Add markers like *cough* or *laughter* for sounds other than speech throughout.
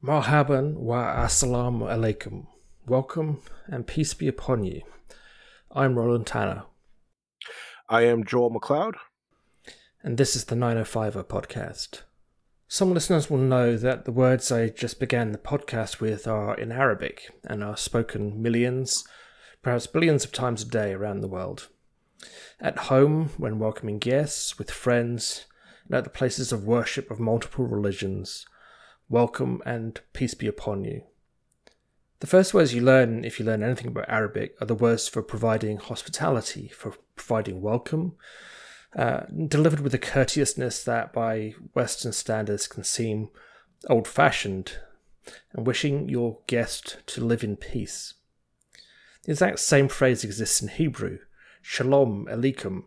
Marhaban wa assalamu alaikum. Welcome and peace be upon you. I'm Roland Tanner. I am Joel McLeod. And this is the 905er podcast. Some listeners will know that the words I just began the podcast with are in Arabic and are spoken millions, perhaps billions of times a day around the world. At home, when welcoming guests, with friends, and at the places of worship of multiple religions, welcome and peace be upon you. The first words you learn, if you learn anything about Arabic, are the words for providing hospitality, for providing welcome, uh, delivered with a courteousness that by Western standards can seem old fashioned, and wishing your guest to live in peace. The exact same phrase exists in Hebrew, shalom aleikum,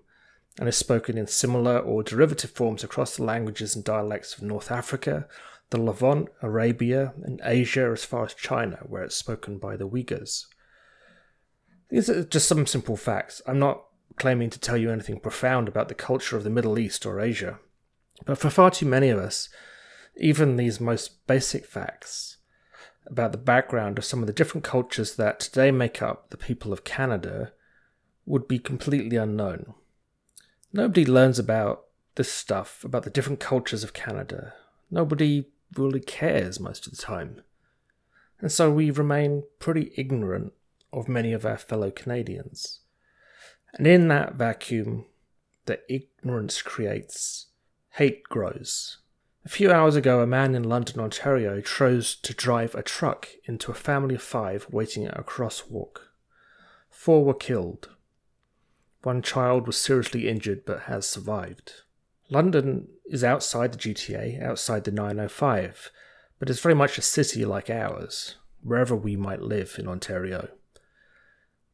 and is spoken in similar or derivative forms across the languages and dialects of North Africa, the Levant, Arabia, and Asia as far as China, where it's spoken by the Uyghurs. These are just some simple facts. I'm not claiming to tell you anything profound about the culture of the Middle East or Asia, but for far too many of us, even these most basic facts about the background of some of the different cultures that today make up the people of Canada would be completely unknown. Nobody learns about this stuff, about the different cultures of Canada. Nobody really cares most of the time. And so we remain pretty ignorant of many of our fellow Canadians. And in that vacuum that ignorance creates, hate grows. A few hours ago, a man in London, Ontario, chose to drive a truck into a family of five waiting at a crosswalk. Four were killed. One child was seriously injured but has survived. London is outside the GTA, outside the 905, but it's very much a city like ours, wherever we might live in Ontario.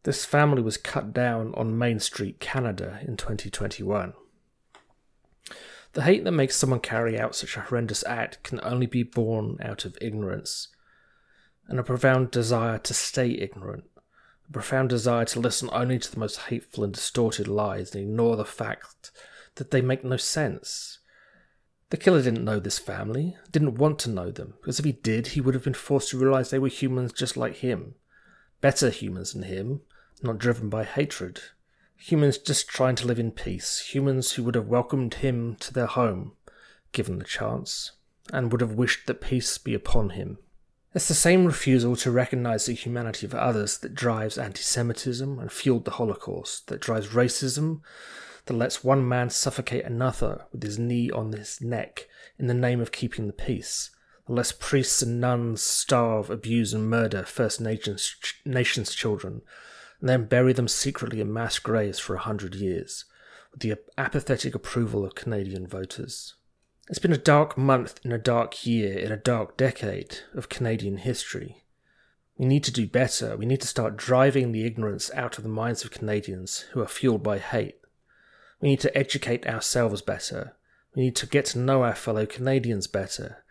This family was cut down on Main Street, Canada in 2021. The hate that makes someone carry out such a horrendous act can only be born out of ignorance and a profound desire to stay ignorant, a profound desire to listen only to the most hateful and distorted lies and ignore the fact that they make no sense. The killer didn't know this family, didn't want to know them, because if he did, he would have been forced to realize they were humans just like him. Better humans than him, not driven by hatred. Humans just trying to live in peace, humans who would have welcomed him to their home, given the chance, and would have wished that peace be upon him. It's the same refusal to recognize the humanity of others that drives anti Semitism and fueled the Holocaust, that drives racism, that lets one man suffocate another with his knee on his neck in the name of keeping the peace, that lets priests and nuns starve, abuse, and murder First Nations, Nations children, and then bury them secretly in mass graves for a hundred years, with the apathetic approval of Canadian voters. It's been a dark month in a dark year in a dark decade of Canadian history. We need to do better. We need to start driving the ignorance out of the minds of Canadians who are fueled by hate we need to educate ourselves better. We need to get to know our fellow Canadians better,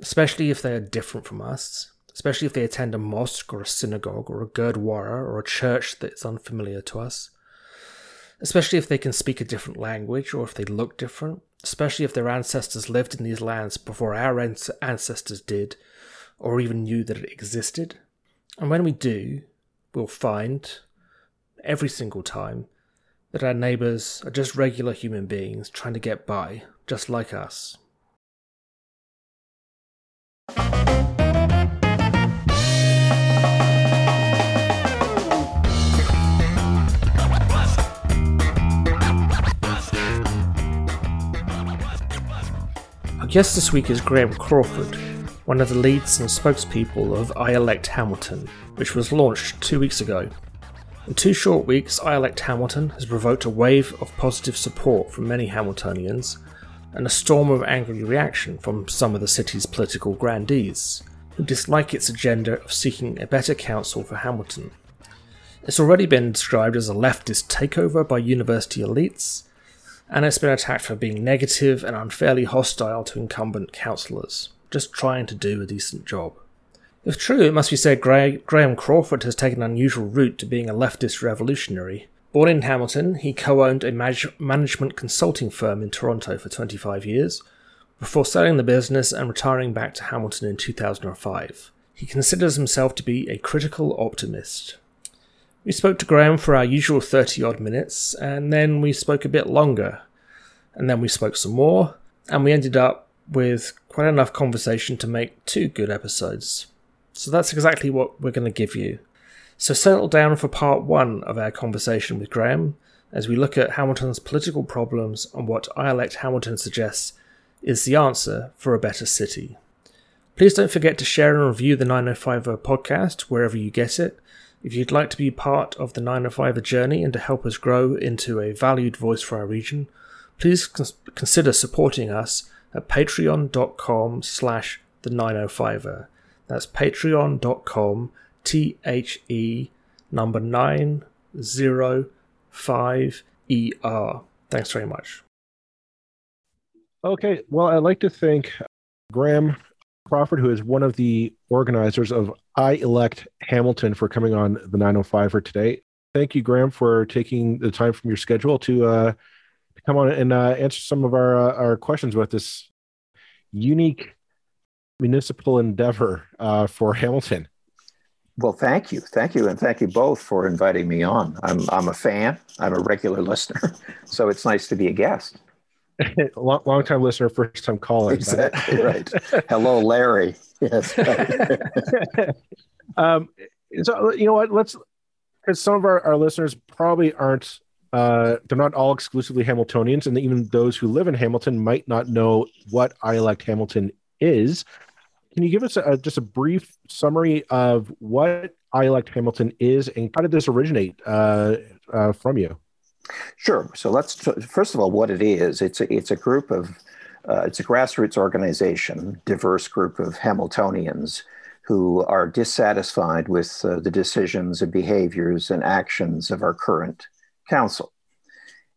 especially if they are different from us, especially if they attend a mosque or a synagogue or a gurdwara or a church that is unfamiliar to us, especially if they can speak a different language or if they look different, especially if their ancestors lived in these lands before our ancestors did or even knew that it existed. And when we do, we'll find every single time that our neighbours are just regular human beings trying to get by, just like us. Our guest this week is Graham Crawford, one of the leads and spokespeople of I Elect Hamilton, which was launched two weeks ago. In two short weeks, I Elect Hamilton has provoked a wave of positive support from many Hamiltonians and a storm of angry reaction from some of the city's political grandees, who dislike its agenda of seeking a better council for Hamilton. It's already been described as a leftist takeover by university elites, and it's been attacked for being negative and unfairly hostile to incumbent councillors, just trying to do a decent job. If true, it must be said Graham Crawford has taken an unusual route to being a leftist revolutionary. Born in Hamilton, he co owned a management consulting firm in Toronto for 25 years, before selling the business and retiring back to Hamilton in 2005. He considers himself to be a critical optimist. We spoke to Graham for our usual 30 odd minutes, and then we spoke a bit longer. And then we spoke some more, and we ended up with quite enough conversation to make two good episodes. So that's exactly what we're going to give you. So settle down for part one of our conversation with Graham as we look at Hamilton's political problems and what I elect Hamilton suggests is the answer for a better city. Please don't forget to share and review the 905er podcast wherever you get it. If you'd like to be part of the 905er journey and to help us grow into a valued voice for our region, please cons- consider supporting us at patreon.com slash the 905er. That's patreon.com T H E number 905 ER. Thanks very much. Okay, well, I'd like to thank Graham Crawford, who is one of the organizers of I Elect Hamilton, for coming on the 905 for today. Thank you, Graham, for taking the time from your schedule to, uh, to come on and uh, answer some of our uh, our questions with this unique municipal endeavor uh, for Hamilton. Well, thank you, thank you, and thank you both for inviting me on. I'm I'm a fan. I'm a regular listener, *laughs* so it's nice to be a guest. *laughs* long, long time listener, first time caller. Exactly *laughs* right. Hello, Larry. Yes. um, so you know what? Let's because some of our, our listeners probably aren't. Uh, they're not all exclusively Hamiltonians, and even those who live in Hamilton might not know what I elect Hamilton is. Can you give us a, just a brief summary of what I elect Hamilton is, and how did this originate uh, uh, from you? Sure. So let's first of all, what it is. It's a, it's a group of uh, it's a grassroots organization, diverse group of Hamiltonians who are dissatisfied with uh, the decisions and behaviors and actions of our current council,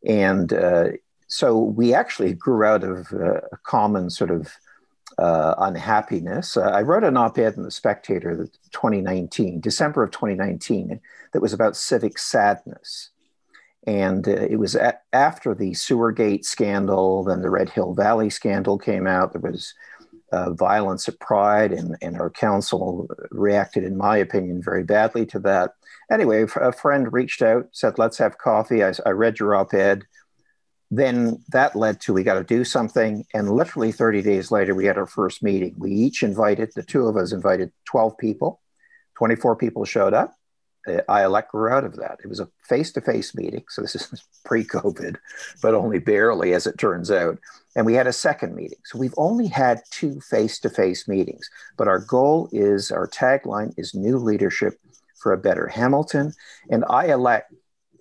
and uh, so we actually grew out of uh, a common sort of uh, unhappiness. Uh, I wrote an op-ed in the Spectator, 2019, December of 2019, that was about civic sadness and uh, it was after the Sewergate scandal, then the Red Hill Valley scandal came out. There was uh, violence at Pride, and, and our council reacted, in my opinion, very badly to that. Anyway, a friend reached out, said, Let's have coffee. I, I read your op ed. Then that led to we got to do something. And literally 30 days later, we had our first meeting. We each invited, the two of us invited 12 people, 24 people showed up uh, I elect grew out of that. It was a face to face meeting. So this *laughs* is pre COVID, but only barely as it turns out. And we had a second meeting. So we've only had two face to face meetings. But our goal is our tagline is new leadership for a better Hamilton. And IELEC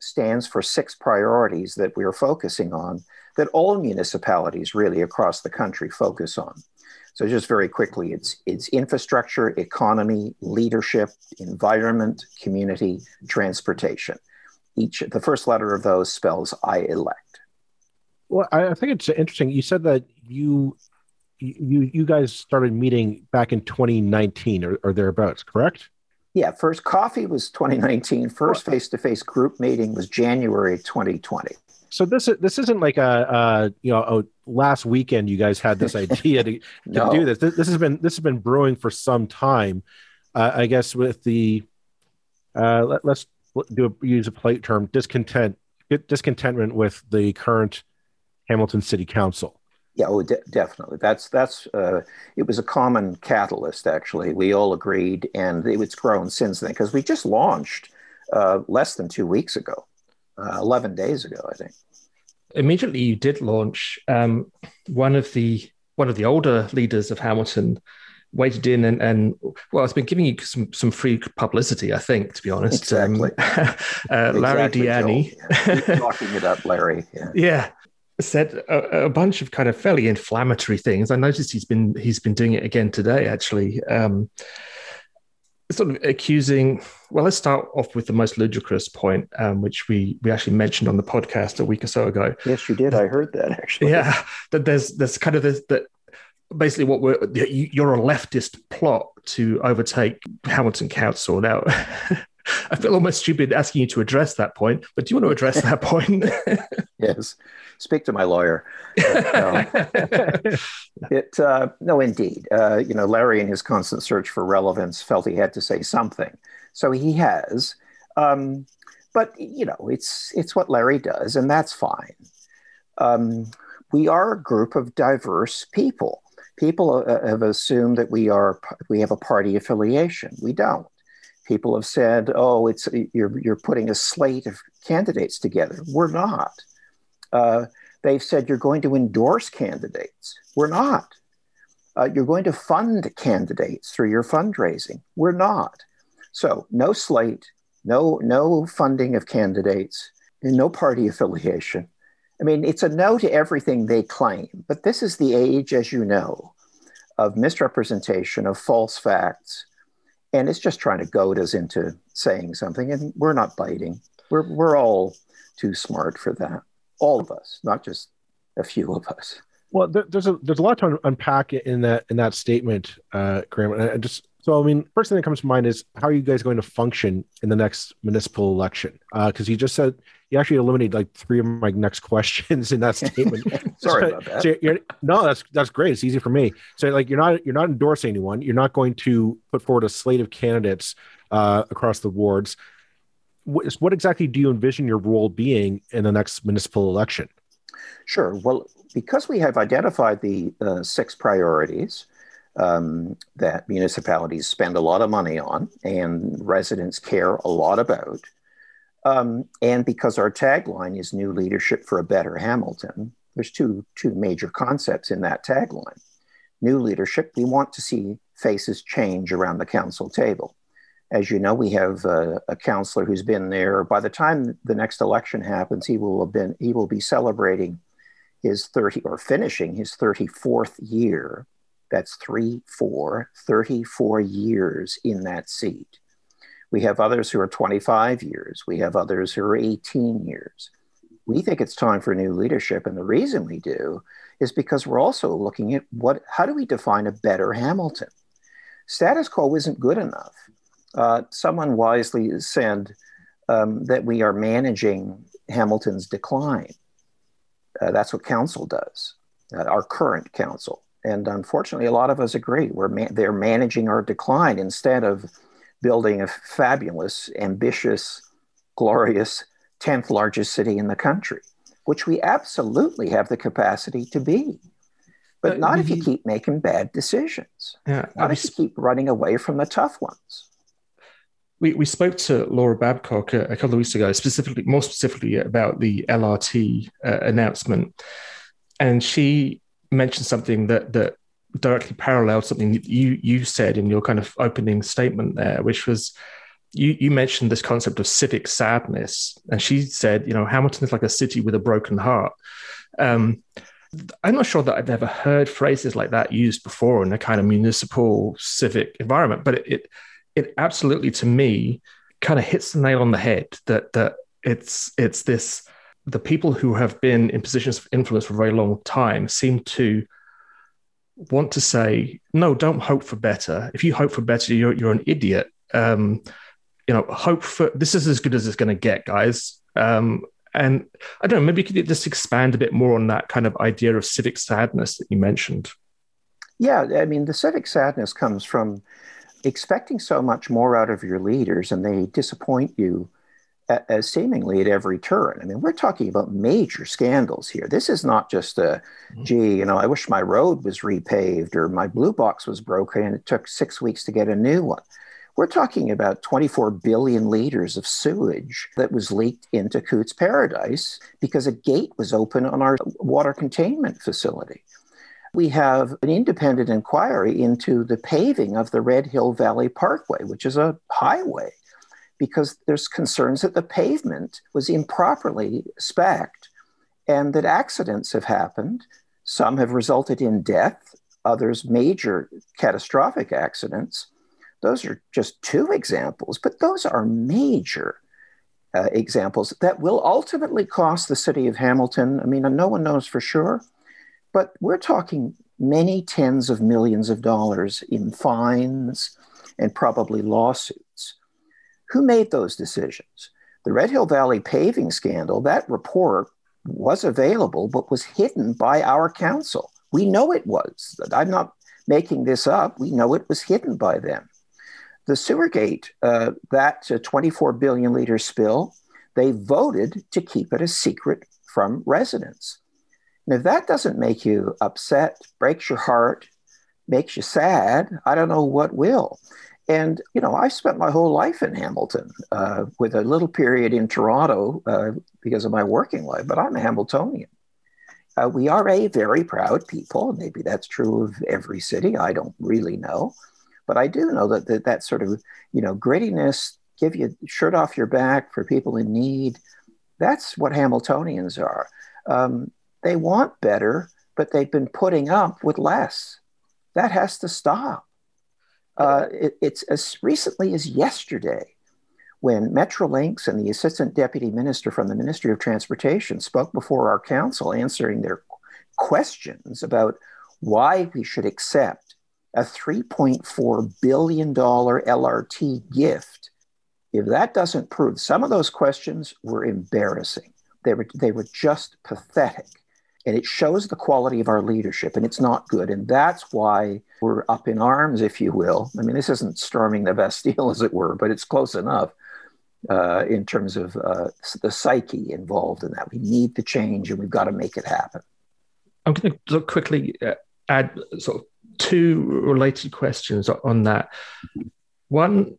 stands for six priorities that we are focusing on that all municipalities really across the country focus on. So just very quickly, it's it's infrastructure, economy, leadership, environment, community, transportation. Each the first letter of those spells I elect. Well, I think it's interesting. You said that you you you guys started meeting back in 2019 or, or thereabouts, correct? Yeah, first coffee was 2019. First face to face group meeting was January 2020 so this is this isn't like a, a you know a last weekend you guys had this idea to, *laughs* to no. do this. this. this has been this has been brewing for some time uh, i guess with the uh, let, us do a, use a plate term discontent discontentment with the current hamilton city council yeah oh de- definitely that's that's uh, it was a common catalyst actually we all agreed and it's grown since then because we just launched uh, less than two weeks ago uh, 11 days ago, I think. Immediately, you did launch. Um, one of the one of the older leaders of Hamilton waited in and, and well, it's been giving you some some free publicity, I think, to be honest. Um, exactly. Um, *laughs* uh, Larry exactly, Di Ianni, yeah. talking it up, Larry. Yeah. *laughs* yeah said a, a, bunch of kind of fairly inflammatory things. I noticed he's been he's been doing it again today, actually. Um, sort of accusing. Well, let's start off with the most ludicrous point, um, which we we actually mentioned on the podcast a week or so ago. Yes, you did. I heard that actually. Yeah, that there's there's kind of this that basically what we're you're a leftist plot to overtake Hamilton Council now. *laughs* I feel almost stupid asking you to address that point, but do you want to address that point? *laughs* yes. Speak to my lawyer. *laughs* it uh, no, indeed. Uh, you know, Larry, in his constant search for relevance, felt he had to say something, so he has. Um, but you know, it's it's what Larry does, and that's fine. Um, we are a group of diverse people. People uh, have assumed that we are we have a party affiliation. We don't. People have said, "Oh, it's you're you're putting a slate of candidates together." We're not. Uh, they've said you're going to endorse candidates. We're not. Uh, you're going to fund candidates through your fundraising. We're not. So no slate, no no funding of candidates, and no party affiliation. I mean, it's a no to everything they claim. But this is the age, as you know, of misrepresentation of false facts, and it's just trying to goad us into saying something, and we're not biting. We're we're all too smart for that all of us, not just a few of us. Well, there's a there's a lot to unpack in that in that statement, uh, Graham. And just so I mean, first thing that comes to mind is how are you guys going to function in the next municipal election? Because uh, you just said you actually eliminated like three of my next *laughs* questions in that *laughs* statement. Sorry so, about that. So you're, no, that's that's great. It's easy for me. So like you're not you're not endorsing anyone. You're not going to put forward a slate of candidates uh, across the wards what, what exactly do you envision your role being in the next municipal election? Sure. Well, because we have identified the uh, six priorities um, that municipalities spend a lot of money on and residents care a lot about, um, and because our tagline is "New Leadership for a Better Hamilton," there's two two major concepts in that tagline. New leadership. We want to see faces change around the council table as you know, we have a, a, counselor who's been there. By the time the next election happens, he will have been he will be celebrating his 30 or finishing his 34th year. That's three, four, 34 years in that seat. We have others who are 25 years. We have others who are 18 years. We think it's time for new leadership. And the reason we do is because we're also looking at what how do we define a better Hamilton? Status quo isn't good enough uh, someone wisely said um, that we are managing Hamilton's decline. Uh, that's what council does, uh, our current council. And unfortunately, a lot of us agree. We're they're managing our decline instead of building a fabulous, ambitious, glorious 10th largest city in the country, which we absolutely have the capacity to be. But not if you keep making bad decisions. Yeah, not if you keep running away from the tough ones we, we spoke to Laura Babcock a, a, couple of weeks ago, specifically, more specifically about the LRT uh, announcement, and she mentioned something that that directly paralleled something you you said in your kind of opening statement there, which was you you mentioned this concept of civic sadness, and she said, you know, Hamilton is like a city with a broken heart. Um, I'm not sure that I've ever heard phrases like that used before in a kind of municipal civic environment, but it, it it absolutely to me kind of hits the nail on the head that that it's it's this the people who have been in positions of influence for a very long time seem to want to say no don't hope for better. If you hope for better you're, you're an idiot. Um, you know hope for this is as good as it's going to get guys. Um, and i don't know maybe you could just expand a bit more on that kind of idea of civic sadness that you mentioned. Yeah i mean the civic sadness comes from expecting so much more out of your leaders and they disappoint you at, seemingly at every turn. I mean, we're talking about major scandals here. This is not just a, mm-hmm. gee, you know, I wish my road was repaved or my blue box was broken and it took six weeks to get a new one. We're talking about 24 billion liters of sewage that was leaked into Cootes Paradise because a gate was open on our water containment facility we have an independent inquiry into the paving of the Red Hill Valley Parkway, which is a highway, because there's concerns that the pavement was improperly specced and that accidents have happened. Some have resulted in death, others major catastrophic accidents. Those are just two examples, but those are major uh, examples that will ultimately cost the city of Hamilton. I mean, no one knows for sure but we're talking many tens of millions of dollars in fines and probably lawsuits. Who made those decisions? The Red Hill Valley paving scandal, that report was available but was hidden by our council. We know it was. I'm not making this up. We know it was hidden by them. The Sewergate, uh, that uh, 24 billion liter spill, they voted to keep it a secret from residents. And if that doesn't make you upset, breaks your heart, makes you sad, I don't know what will. And, you know, I spent my whole life in Hamilton uh, with a little period in Toronto uh, because of my working life, but I'm a Hamiltonian. Uh, we are a very proud people. Maybe that's true of every city. I don't really know. But I do know that that, that sort of, you know, grittiness, give you shirt off your back for people in need. That's what Hamiltonians are. Um, they want better, but they've been putting up with less. That has to stop. Uh, it, it's as recently as yesterday when Metrolinx and the assistant deputy minister from the Ministry of Transportation spoke before our council answering their questions about why we should accept a $3.4 billion LRT gift. If that doesn't prove, some of those questions were embarrassing. They were, they were just pathetic. And it shows the quality of our leadership, and it's not good. And that's why we're up in arms, if you will. I mean, this isn't storming the *laughs* Bastille, as it were, but it's close enough uh, in terms of uh, the psyche involved in that. We need the change, and we've got to make it happen. I'm going to quickly uh, add sort of two related questions on that. One,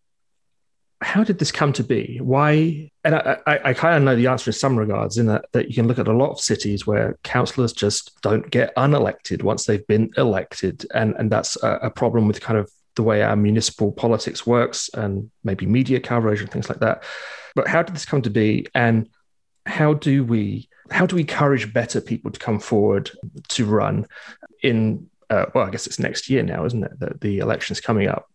how did this come to be? Why? And I, I, I kind of know the answer in some regards, in that, that you can look at a lot of cities where councillors just don't get unelected once they've been elected, and and that's a, a problem with kind of the way our municipal politics works and maybe media coverage and things like that. But how did this come to be, and how do we how do we encourage better people to come forward to run in? Uh, well, I guess it's next year now, isn't it? That the election's coming up.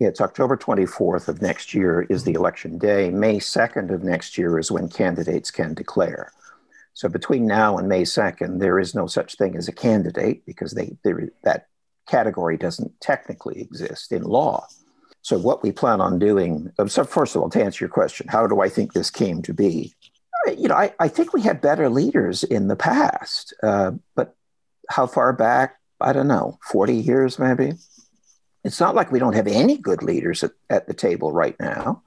It's October 24th of next year is the election day. May 2nd of next year is when candidates can declare. So between now and May 2nd, there is no such thing as a candidate because they, that category doesn't technically exist in law. So what we plan on doing, um, so first of all, to answer your question, how do I think this came to be? You know, I, I think we had better leaders in the past, uh, but how far back? I don't know, 40 years maybe? It's not like we don't have any good leaders at, at the table right now,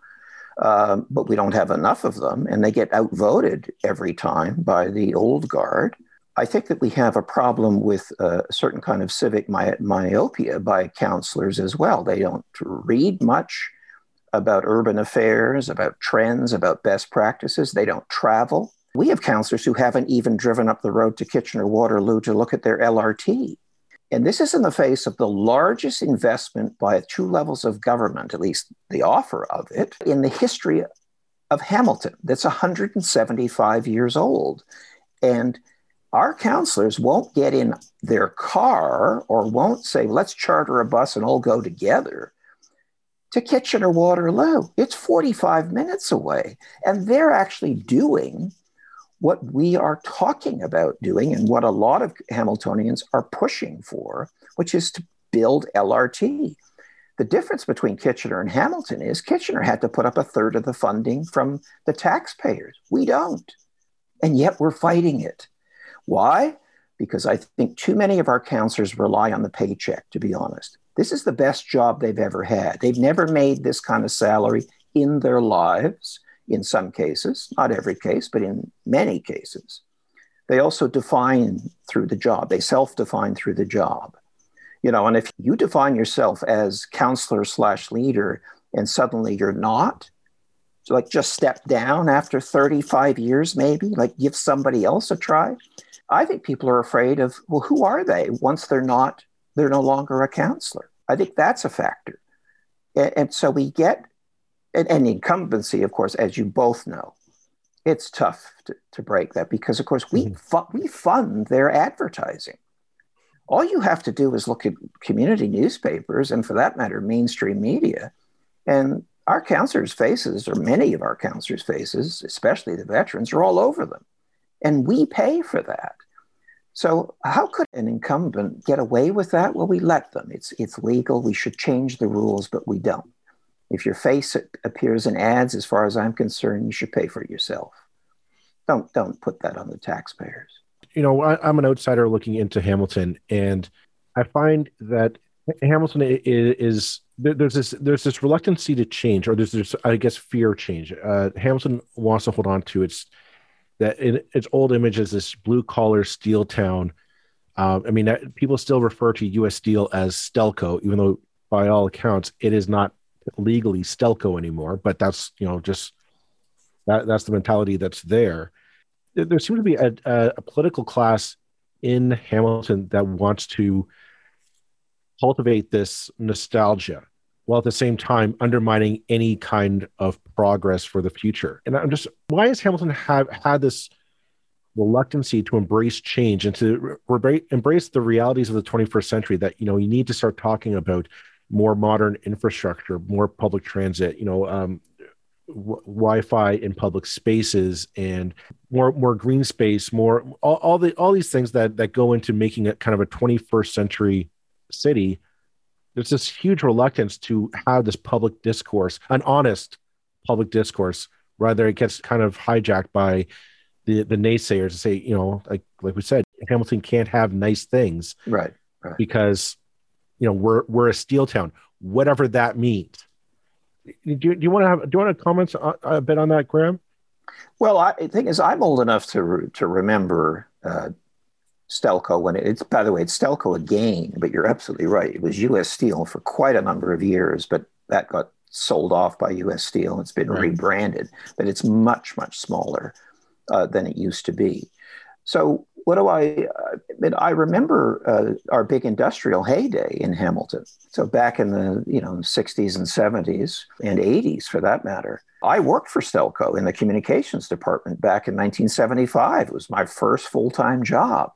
um, but we don't have enough of them, and they get outvoted every time by the old guard. I think that we have a problem with a certain kind of civic my- myopia by counselors as well. They don't read much about urban affairs, about trends, about best practices. They don't travel. We have counselors who haven't even driven up the road to Kitchener Waterloo to look at their LRT. And this is in the face of the largest investment by two levels of government, at least the offer of it, in the history of Hamilton that's 175 years old. And our counselors won't get in their car or won't say, let's charter a bus and all go together to Kitchener Waterloo. It's 45 minutes away. And they're actually doing what we are talking about doing and what a lot of Hamiltonians are pushing for, which is to build LRT. The difference between Kitchener and Hamilton is Kitchener had to put up a third of the funding from the taxpayers. We don't. And yet we're fighting it. Why? Because I think too many of our counselors rely on the paycheck, to be honest. This is the best job they've ever had. They've never made this kind of salary in their lives in some cases, not every case, but in many cases. They also define through the job, they self define through the job. You know, and if you define yourself as counselor slash leader and suddenly you're not, so like just step down after 35 years, maybe, like give somebody else a try. I think people are afraid of, well, who are they once they're not, they're no longer a counselor? I think that's a factor. And, and so we get and, and incumbency, of course, as you both know, it's tough to, to break that because, of course, we, mm-hmm. fu- we fund their advertising. All you have to do is look at community newspapers and, for that matter, mainstream media. And our counselors' faces, or many of our counselors' faces, especially the veterans, are all over them. And we pay for that. So, how could an incumbent get away with that? Well, we let them. It's, it's legal. We should change the rules, but we don't. If your face appears in ads, as far as I'm concerned, you should pay for it yourself. Don't don't put that on the taxpayers. You know, I, am an outsider looking into Hamilton, and I find that Hamilton is, is there's this there's this reluctancy to change, or there's this I guess fear change. Uh, Hamilton wants to hold on to its that its old image as this blue collar steel town. Um, I mean, people still refer to U.S. Steel as Stelco, even though by all accounts it is not legally Stelco anymore. But that's you know just that that's the mentality that's there. There, there seems to be a, a, a political class in Hamilton that wants to cultivate this nostalgia while at the same time undermining any kind of progress for the future. And I'm just, why has Hamilton have had this reluctancy to embrace change and to re- embrace the realities of the 21st century that, you know, you need to start talking about more modern infrastructure, more public transit, you know, um, w- Wi-Fi in public spaces and more more green space, more all, all the all these things that that go into making it kind of a 21st century city there's this huge reluctance to have this public discourse, an honest public discourse, rather it gets kind of hijacked by the the naysayers to say, you know, like like we said, Hamilton can't have nice things, right? Right. Because you know we're we're a steel town, whatever that means. Do, do you want to have do you want to comment a, a bit on that, Graham? Well, I, the thing is, I'm old enough to to remember uh, Stelco when it, it's by the way it's Stelco again, but you're absolutely right. It was U.S. Steel for quite a number of years, but that got sold off by U.S. Steel. It's been right. rebranded, but it's much much smaller uh, than it used to be. So what do I? Uh, I, mean, I remember uh, our big industrial heyday in Hamilton. So back in the you know 60s and 70s and 80s, for that matter, I worked for Stelco in the communications department back in 1975. It was my first full time job.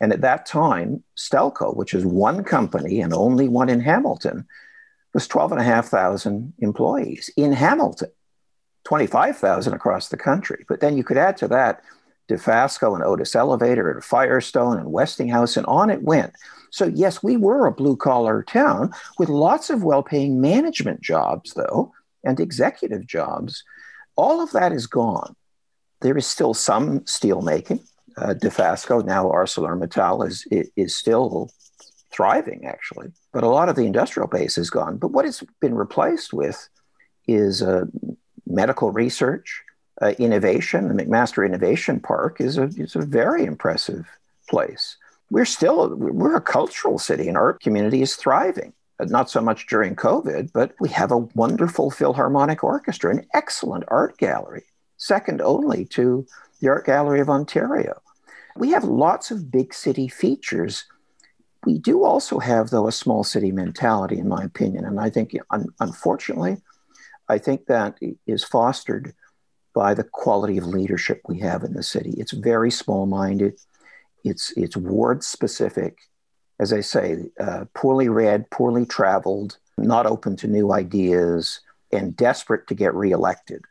And at that time, Stelco, which is one company and only one in Hamilton, was 12,500 employees in Hamilton, 25,000 across the country. But then you could add to that Dofasco and Otis Elevator and Firestone and Westinghouse, and on it went. So, yes, we were a blue collar town with lots of well paying management jobs, though, and executive jobs. All of that is gone. There is still some steel making, uh, Dofasco, now ArcelorMittal, is, is still thriving, actually. But a lot of the industrial base is gone. But what it's been replaced with is uh, medical research, uh, innovation. The McMaster Innovation Park is a, is a very impressive place. We're still, we're a cultural city and our community is thriving. Not so much during COVID, but we have a wonderful Philharmonic Orchestra, an excellent art gallery, second only to the Art Gallery of Ontario. We have lots of big city features. We do also have, though, a small city mentality, in my opinion. And I think, un- unfortunately, I think that is fostered by the quality of leadership we have in the city. It's very small minded, it's, it's ward specific. As I say, uh, poorly read, poorly traveled, not open to new ideas, and desperate to get reelected.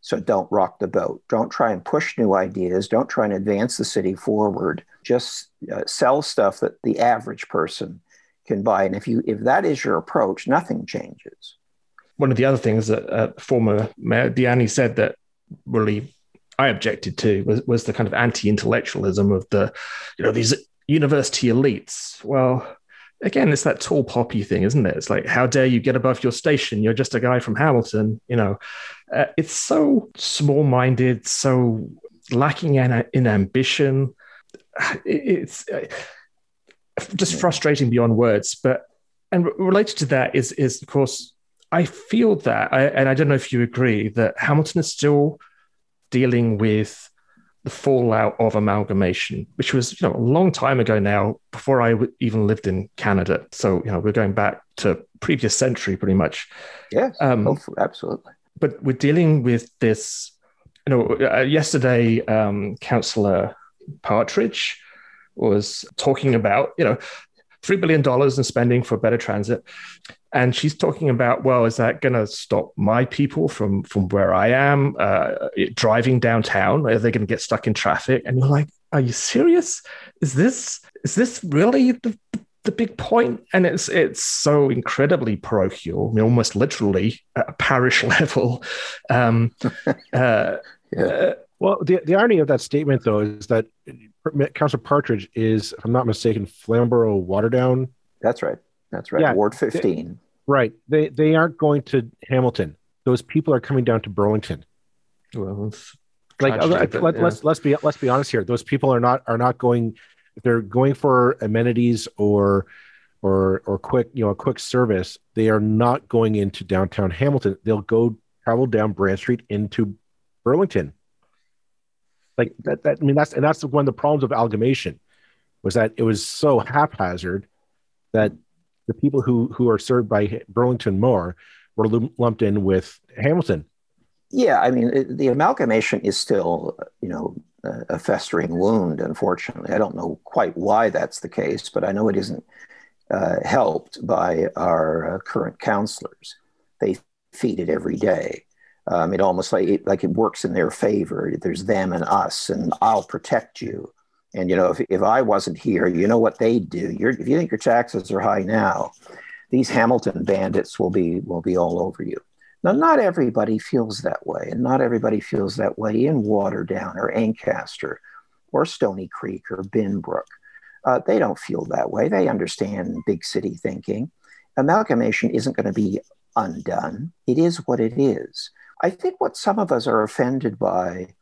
So don't rock the boat. Don't try and push new ideas. Don't try and advance the city forward. Just uh, sell stuff that the average person can buy. And if you if that is your approach, nothing changes. One of the other things that uh, former Mayor Di Ianni said that really I objected to was, was the kind of anti-intellectualism of the, you know, these university elites. Well, again, it's that tall poppy thing, isn't it? It's like, how dare you get above your station? You're just a guy from Hamilton. You know, uh, it's so small minded, so lacking in, in ambition. It's uh, just frustrating beyond words. But and related to that is is of course I feel that, I, and I don't know if you agree that Hamilton is still dealing with the fallout of amalgamation, which was you know a long time ago now, before I w- even lived in Canada. So you know we're going back to previous century pretty much. Yes, um, absolutely. But we're dealing with this. You know, uh, yesterday, um, Councillor Partridge was talking about you know three billion dollars in spending for better transit, and she's talking about well is that going to stop my people from from where i am uh, driving downtown are they going to get stuck in traffic and you're like are you serious is this is this really the, the big point, and it's it's so incredibly parochial, I mean, almost literally at a parish *laughs* level. Um, *laughs* uh, yeah. Uh, well, the, the irony of that statement, though, is that Councillor Partridge is, if I'm not mistaken, Flamborough Waterdown. That's right. That's right. Yeah, Ward 15. They, right. They they aren't going to Hamilton. Those people are coming down to Burlington. Well, like let, us yeah. let's, let's be let's be honest here. Those people are not are not going. They're going for amenities or or or quick you know a quick service, they are not going into downtown Hamilton. They'll go travel down Brant Street into Burlington. Like that, that I mean that's and that's one of the problems of amalgamation was that it was so haphazard that the people who who are served by Burlington more were lumped in with Hamilton. Yeah, I mean the amalgamation is still you know a festering wound. Unfortunately, I don't know quite why that's the case, but I know it isn't uh, helped by our uh, current councillors. They feed it every day. Um, it almost like it, like it works in their favor. There's them and us, and I'll protect you. And you know, if, if I wasn't here, you know what they'd do. You're, if you think your taxes are high now, these Hamilton bandits will be will be all over you. Now, not everybody feels that way, and not everybody feels that way in Waterdown or Ancaster or Stoney Creek or Binbrook. Uh, they don't feel that way. They understand big city thinking. Amalgamation isn't going to be undone. It is what it is. I think what some of us are offended by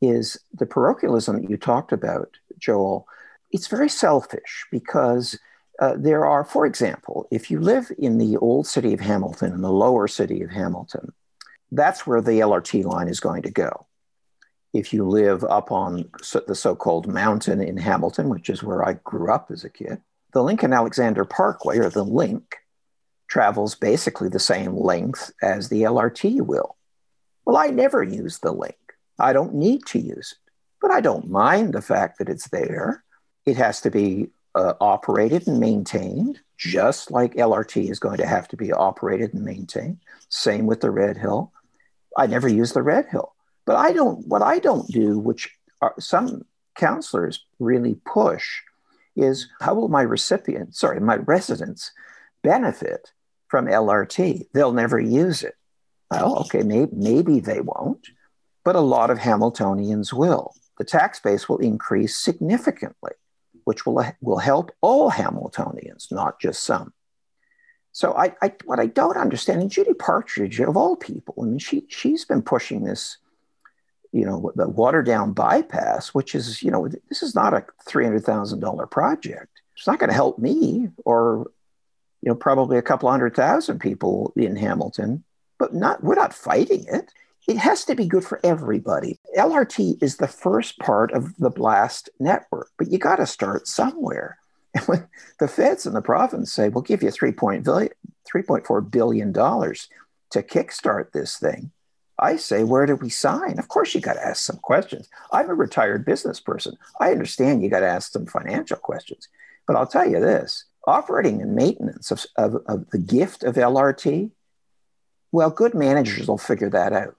is the parochialism that you talked about, Joel. It's very selfish because uh, there are, for example, if you live in the old city of Hamilton, in the lower city of Hamilton, that's where the LRT line is going to go. If you live up on the so called mountain in Hamilton, which is where I grew up as a kid, the Lincoln Alexander Parkway, or the Link, travels basically the same length as the LRT will. Well, I never use the Link, I don't need to use it, but I don't mind the fact that it's there. It has to be uh, operated and maintained, just like LRT is going to have to be operated and maintained. Same with the Red Hill. I never use the Red Hill, but I don't. What I don't do, which are, some councillors really push, is how will my recipient, sorry, my residents benefit from LRT? They'll never use it. Well, okay, maybe they won't, but a lot of Hamiltonians will. The tax base will increase significantly, which will, will help all Hamiltonians, not just some. So I, I, what I don't understand, and Judy Partridge, of all people, I mean, she she's been pushing this, you know, the Waterdown bypass, which is, you know, this is not a three hundred thousand dollar project. It's not going to help me or, you know, probably a couple hundred thousand people in Hamilton but not we're not fighting it. It has to be good for everybody. LRT is the first part of the BLAST network, but you got to start somewhere. *laughs* And when the feds and the province say, we'll give you $3.4 billion to kickstart this thing, I say, where do we sign? Of course, you got to ask some questions. I'm a retired business person. I understand you got to ask some financial questions. But I'll tell you this operating and maintenance of, of, of the gift of LRT well, good managers will figure that out.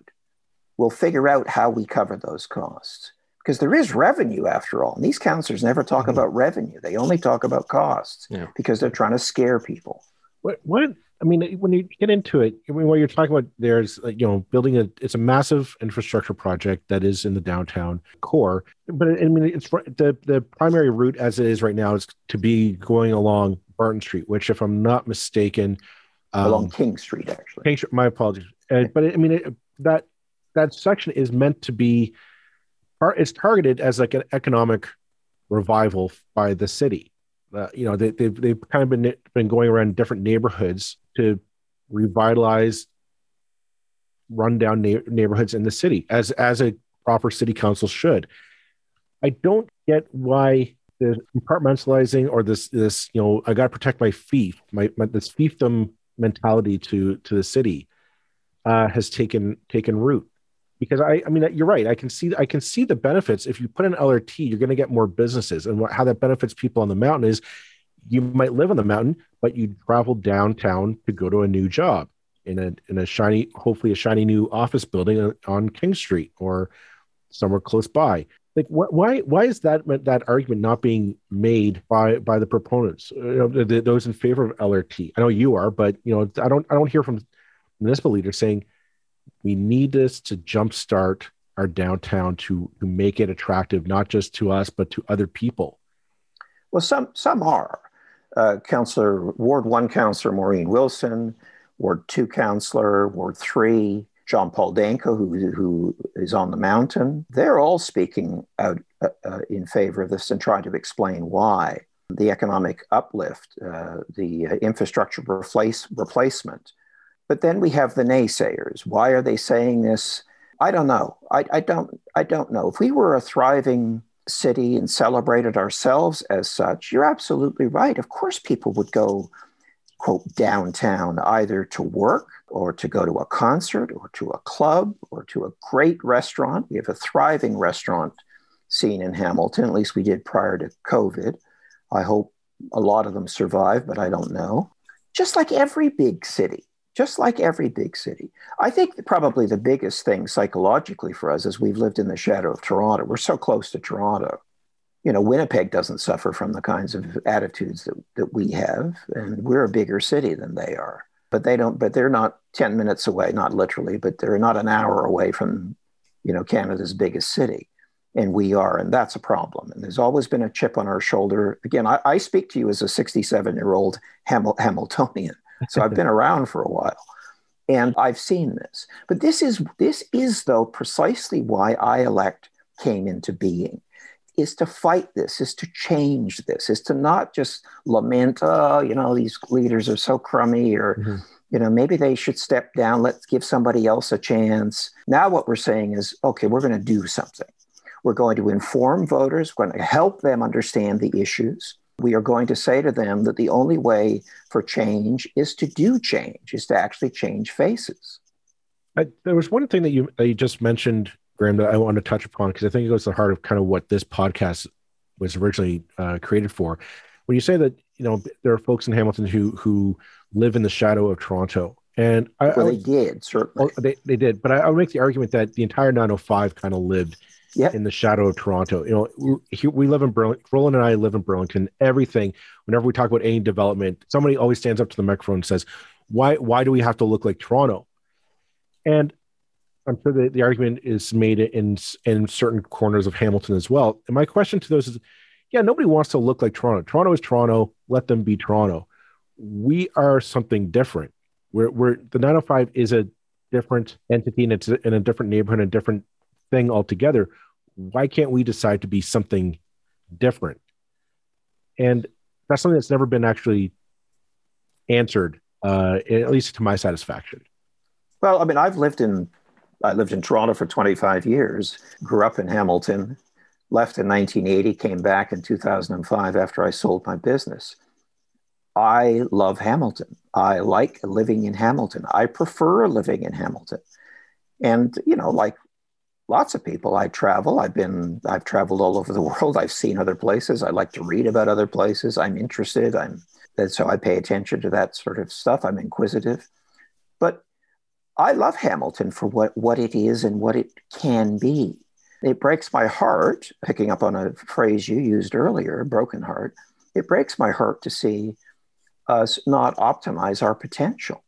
We'll figure out how we cover those costs because there is revenue after all. And these counselors never talk mm-hmm. about revenue; they only talk about costs yeah. because they're trying to scare people. What? What? I mean, when you get into it, I mean, what you're talking about, there's you know, building a it's a massive infrastructure project that is in the downtown core. But I mean, it's the the primary route as it is right now is to be going along Barton Street, which, if I'm not mistaken, um, along King Street, actually. King Street, my apologies. Uh, but I mean, it, that that section is meant to be, it's targeted as like an economic revival by the city. Uh, you know, they, they've they've kind of been been going around different neighborhoods to revitalize rundown na- neighborhoods in the city, as as a proper city council should. I don't get why the compartmentalizing or this this you know I got to protect my fief, my, my this fiefdom mentality to to the city uh, has taken taken root because I, I mean you're right. I can see i can see the benefits. If you put an lrt you're going to get more businesses and what, how that benefits people on the mountain is you might live on the mountain but you travel downtown to go to a new job in a in a shiny hopefully a shiny new office building on king street or somewhere close by. Like wh- why why is that that argument not being made by by the proponents uh, the, those in favor of lrt i know you are but you know i don't i don't hear from municipal leaders saying we need this to jumpstart our downtown to to make it attractive not just to us but to other people well some some are uh, ward 1 councillor maureen wilson ward 2 councillor ward 3 John Paul Danko, who, who is on the mountain, they're all speaking out uh, uh, in favor of this and trying to explain why. The economic uplift, uh, the uh, infrastructure replace, replacement. But then we have the naysayers. Why are they saying this? I don't know. I, I don't. I don't know. If we were a thriving city and celebrated ourselves as such, you're absolutely right. Of course, people would go quote downtown either to work or to go to a concert or to a club or to a great restaurant. We have a thriving restaurant scene in Hamilton, at least we did prior to COVID. I hope a lot of them survive, but I don't know. Just like every big city, just like every big city. I think probably the biggest thing psychologically for us is we've lived in the shadow of Toronto. We're so close to Toronto. You know, Winnipeg doesn't suffer from the kinds of attitudes that, that we have, and we're a bigger city than they are but they don't but they're not 10 minutes away not literally but they're not an hour away from you know canada's biggest city and we are and that's a problem and there's always been a chip on our shoulder again i, I speak to you as a 67 year old Hamil- hamiltonian so i've been around for a while and i've seen this but this is this is though precisely why iElect came into being is to fight this, is to change this, is to not just lament, oh, you know, these leaders are so crummy, or, mm-hmm. you know, maybe they should step down, let's give somebody else a chance. Now, what we're saying is, okay, we're going to do something. We're going to inform voters, we're going to help them understand the issues. We are going to say to them that the only way for change is to do change, is to actually change faces. I, there was one thing that you, that you just mentioned Graham, that I want to touch upon because I think it goes to the heart of kind of what this podcast was originally uh, created for. When you say that, you know, there are folks in Hamilton who who live in the shadow of Toronto, and I, well, I, they did certainly. Well, they they did, but I, I, would make the argument that the entire 905 kind of lived yep. in the shadow of Toronto. You know, we, live in Burlington. Roland and I live in Burlington. Everything. Whenever we talk about any development, somebody always stands up to the microphone and says, "Why why do we have to look like Toronto?" And I'm sure the, the argument is made in in certain corners of Hamilton as well. And my question to those is, yeah, nobody wants to look like Toronto. Toronto is Toronto. Let them be Toronto. We are something different. We're, we're the 905 is a different entity and it's in a different neighborhood, a different thing altogether. Why can't we decide to be something different? And that's something that's never been actually answered, uh, at least to my satisfaction. Well, I mean, I've lived in I lived in Toronto for 25 years, grew up in Hamilton, left in 1980, came back in 2005 after I sold my business. I love Hamilton. I like living in Hamilton. I prefer living in Hamilton. And, you know, like lots of people, I travel. I've been, I've traveled all over the *laughs* world. I've seen other places. I like to read about other places. I'm interested. I'm, so I pay attention to that sort of stuff. I'm inquisitive. But I love Hamilton for what, what it is and what it can be. It breaks my heart, picking up on a phrase you used earlier, broken heart. It breaks my heart to see us not optimize our potential.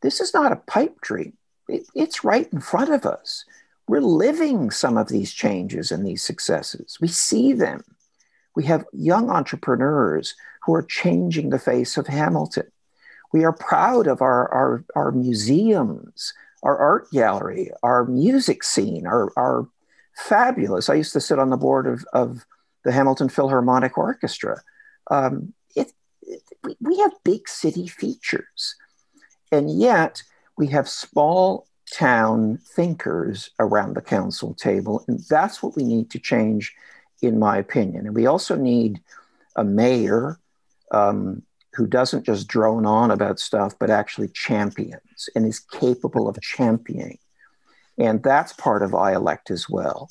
This is not a pipe dream, it, it's right in front of us. We're living some of these changes and these successes. We see them. We have young entrepreneurs who are changing the face of Hamilton. We are proud of our, our, our museums, our art gallery, our music scene, our, our fabulous. I used to sit on the board of, of the Hamilton Philharmonic Orchestra. Um, it, it, we have big city features, and yet we have small town thinkers around the council table, and that's what we need to change, in my opinion. And we also need a mayor um, who doesn't just drone on about stuff, but actually champions and is capable of championing. And that's part of iElect as well,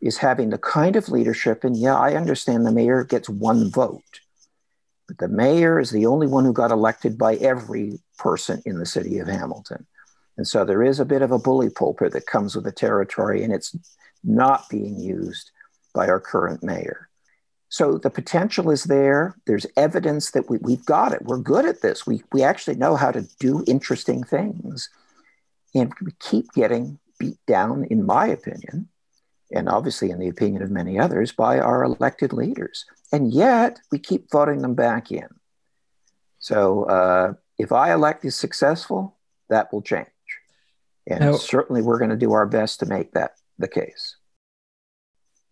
is having the kind of leadership. And yeah, I understand the mayor gets one vote, but the mayor is the only one who got elected by every person in the city of Hamilton. And so there is a bit of a bully pulpit that comes with the territory, and it's not being used by our current mayor. So the potential is there. There's evidence that we, we've got it. We're good at this. We, we actually know how to do interesting things. And we keep getting beat down, in my opinion, and obviously in the opinion of many others, by our elected leaders. And yet we keep voting them back in. So uh, iElect is successful, that will change. And now, certainly we're going to do our best to make that the case.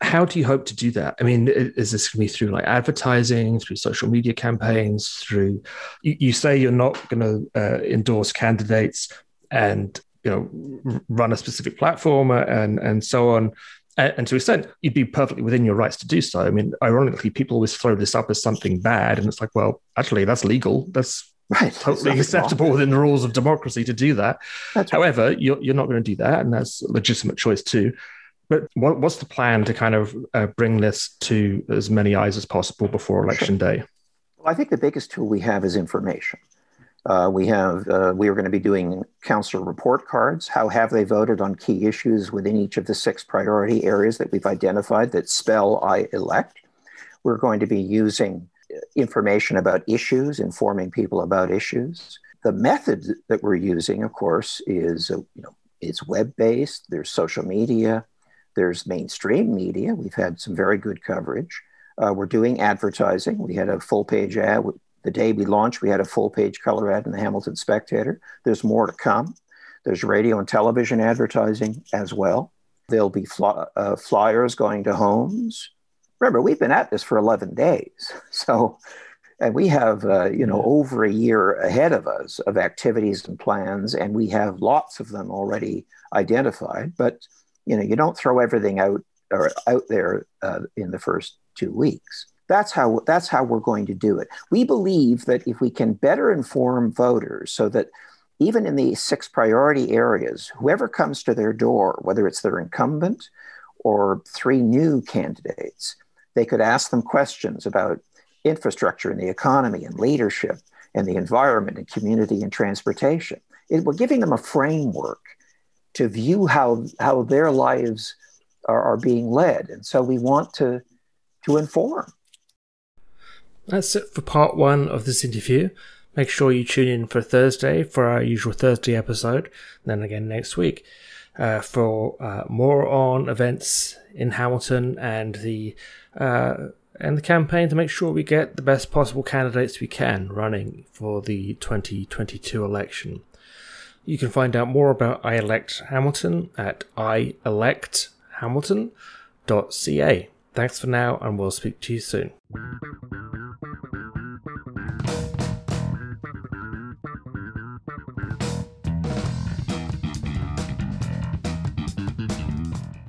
How do you hope to do that? I mean, is this going to be through like advertising, through social media campaigns, through you, you say you're not going to uh, endorse candidates and you know run a specific platform and and so on and to an extent, you'd be perfectly within your rights to do so. I mean, ironically, people always throw this up as something bad, and it's like, well, actually, that's legal. That's right. totally acceptable wrong. within the rules of democracy to do that. That's However, right. you're, you're not going to do that, and that's a legitimate choice too. But what, what's the plan to kind of uh, bring this to as many eyes as possible before election sure. day? Well, I think the biggest tool we have is information. Uh, we have uh, we are going to be doing council report cards. How have they voted on key issues within each of the six priority areas that we've identified that spell iElect? We're going to be using information about issues, informing people about issues. The method that we're using, of course, is uh, you know it's web based. There's social media. There's mainstream media. We've had some very good coverage. Uh, we're doing advertising. We had a full page ad the day we launched, we had a full page color ad in the Hamilton Spectator. There's more to come. There's radio and television advertising as well. There'll be fly, uh, flyers going to homes. Remember, we've been at this for 11 days. *laughs* So, and we have, uh, you know, over a year ahead of us of activities and plans, and we have lots of them already identified. But, you know, you don't throw everything out or out there uh, in the first two weeks. That's how that's how we're going to do it. We believe that if we can better inform voters so that even in the six priority areas, whoever comes to their door, whether it's their incumbent or three new candidates, they could ask them questions about infrastructure and the economy and leadership and the environment and community and transportation. It, we're giving them a framework to view how, how their lives are, are being led. And so we want to, to inform. That's it for part one of this interview. Make sure you tune in for Thursday for our usual Thursday episode, and then again next week uh, for uh, more on events in Hamilton and the uh, and the campaign to make sure we get the best possible candidates we can running for the 2022 election. You can find out more about iElect Hamilton at ielecthamilton.ca. Thanks for now, and we'll speak to you soon.